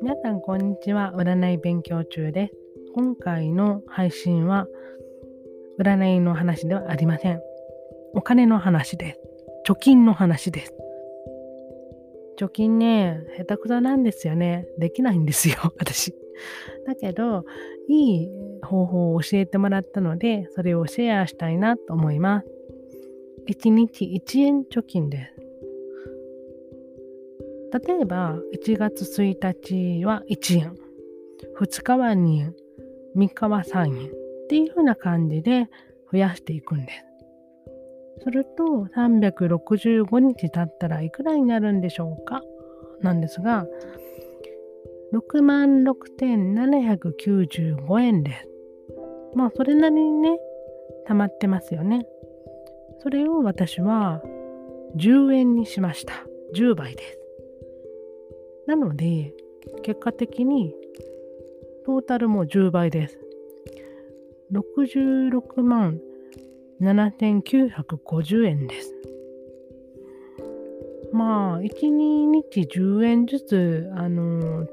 皆さんこんにちは。占い勉強中です。今回の配信は占いの話ではありません。お金の話です。貯金の話です。貯金ね下手くそなんですよね。できないんですよ。私。だけどいい方法を教えてもらったのでそれをシェアしたいなと思います。1日1円貯金です。例えば、1月1日は1円、2日は2円、3日は3円っていう風な感じで増やしていくんです。すると、365日経ったらいくらになるんでしょうか？なんですが、66,795円です。まあ、それなりにね、溜まってますよね。それを私は10円にしました。10倍です。なので、結果的にトータルも10倍です。66万7950円です。まあ、1、2日10円ずつ、あの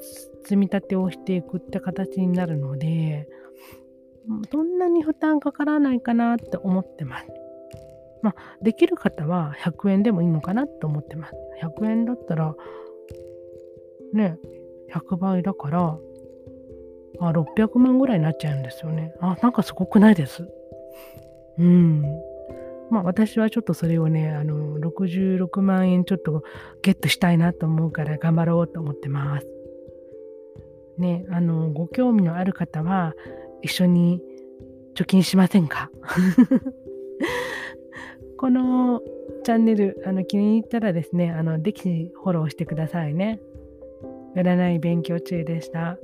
積み立てをしていくって形になるので、そんなに負担かからないかなって思ってます。まあ、できる方は100円でもいいのかなと思ってます。100円だったら、ね、100倍だから、あ、600万ぐらいになっちゃうんですよね。あ、なんかすごくないです。うん。まあ私はちょっとそれをね、あの、66万円ちょっとゲットしたいなと思うから頑張ろうと思ってます。ね、あの、ご興味のある方は一緒に貯金しませんか？このチャンネル、あの気に入ったらですね、あの、できフォローしてくださいね。占い勉強中でした。